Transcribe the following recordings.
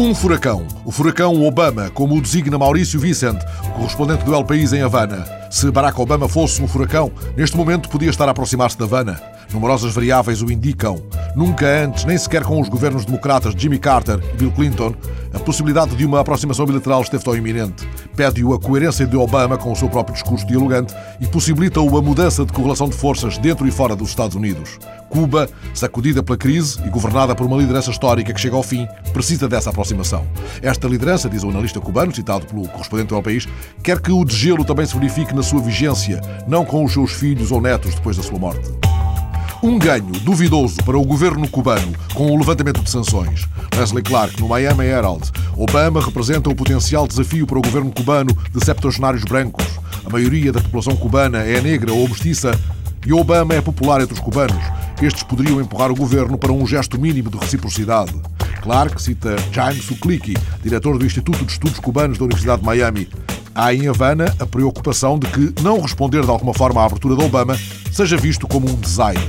Um furacão. O furacão Obama, como o designa Maurício Vicente, correspondente do El País em Havana. Se Barack Obama fosse um furacão, neste momento podia estar a aproximar-se da Havana. Numerosas variáveis o indicam. Nunca antes, nem sequer com os governos democratas de Jimmy Carter e Bill Clinton, a possibilidade de uma aproximação bilateral esteve tão iminente. Pede-o a coerência de Obama com o seu próprio discurso dialogante e possibilita-o a mudança de correlação de forças dentro e fora dos Estados Unidos. Cuba, sacudida pela crise e governada por uma liderança histórica que chega ao fim, precisa dessa aproximação. Esta liderança, diz o analista cubano, citado pelo correspondente ao país, quer que o degelo também se verifique na sua vigência, não com os seus filhos ou netos depois da sua morte. Um ganho duvidoso para o governo cubano com o levantamento de sanções. Leslie Clark, no Miami Herald. Obama representa um potencial desafio para o governo cubano de septuagenários brancos. A maioria da população cubana é negra ou mestiça e Obama é popular entre os cubanos. Estes poderiam empurrar o governo para um gesto mínimo de reciprocidade. Clark cita James Uklicki, diretor do Instituto de Estudos Cubanos da Universidade de Miami. Há em Havana a preocupação de que não responder de alguma forma à abertura de Obama seja visto como um desaire.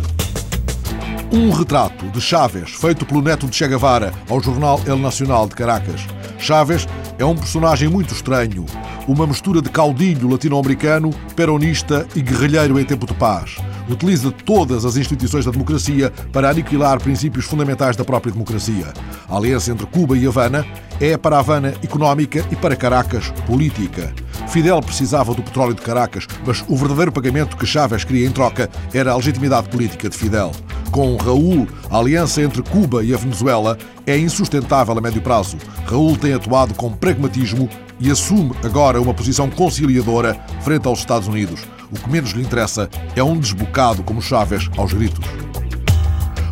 Um retrato de Chávez, feito pelo neto de Che Guevara ao jornal El Nacional de Caracas. Chávez é um personagem muito estranho, uma mistura de caudilho latino-americano, peronista e guerrilheiro em tempo de paz. Utiliza todas as instituições da democracia para aniquilar princípios fundamentais da própria democracia. A aliança entre Cuba e Havana é para Havana económica e para Caracas política. Fidel precisava do petróleo de Caracas, mas o verdadeiro pagamento que Chávez queria em troca era a legitimidade política de Fidel. Com Raul, a aliança entre Cuba e a Venezuela é insustentável a médio prazo. Raul tem atuado com pragmatismo e assume agora uma posição conciliadora frente aos Estados Unidos. O que menos lhe interessa é um desbocado como Chávez aos gritos.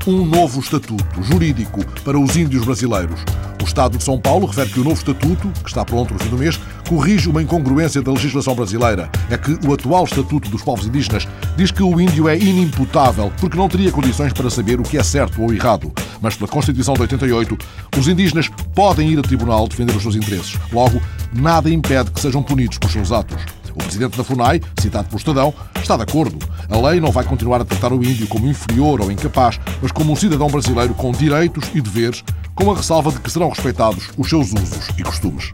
Um novo estatuto jurídico para os índios brasileiros. O Estado de São Paulo refere que o novo estatuto, que está pronto no fim do mês, corrige uma incongruência da legislação brasileira. É que o atual Estatuto dos Povos Indígenas diz que o índio é inimputável porque não teria condições para saber o que é certo ou errado. Mas pela Constituição de 88, os indígenas podem ir a tribunal defender os seus interesses. Logo, nada impede que sejam punidos por seus atos. O presidente da FUNAI, citado pelo Estadão, está de acordo. A lei não vai continuar a tratar o índio como inferior ou incapaz, mas como um cidadão brasileiro com direitos e deveres, com a ressalva de que serão respeitados os seus usos e costumes.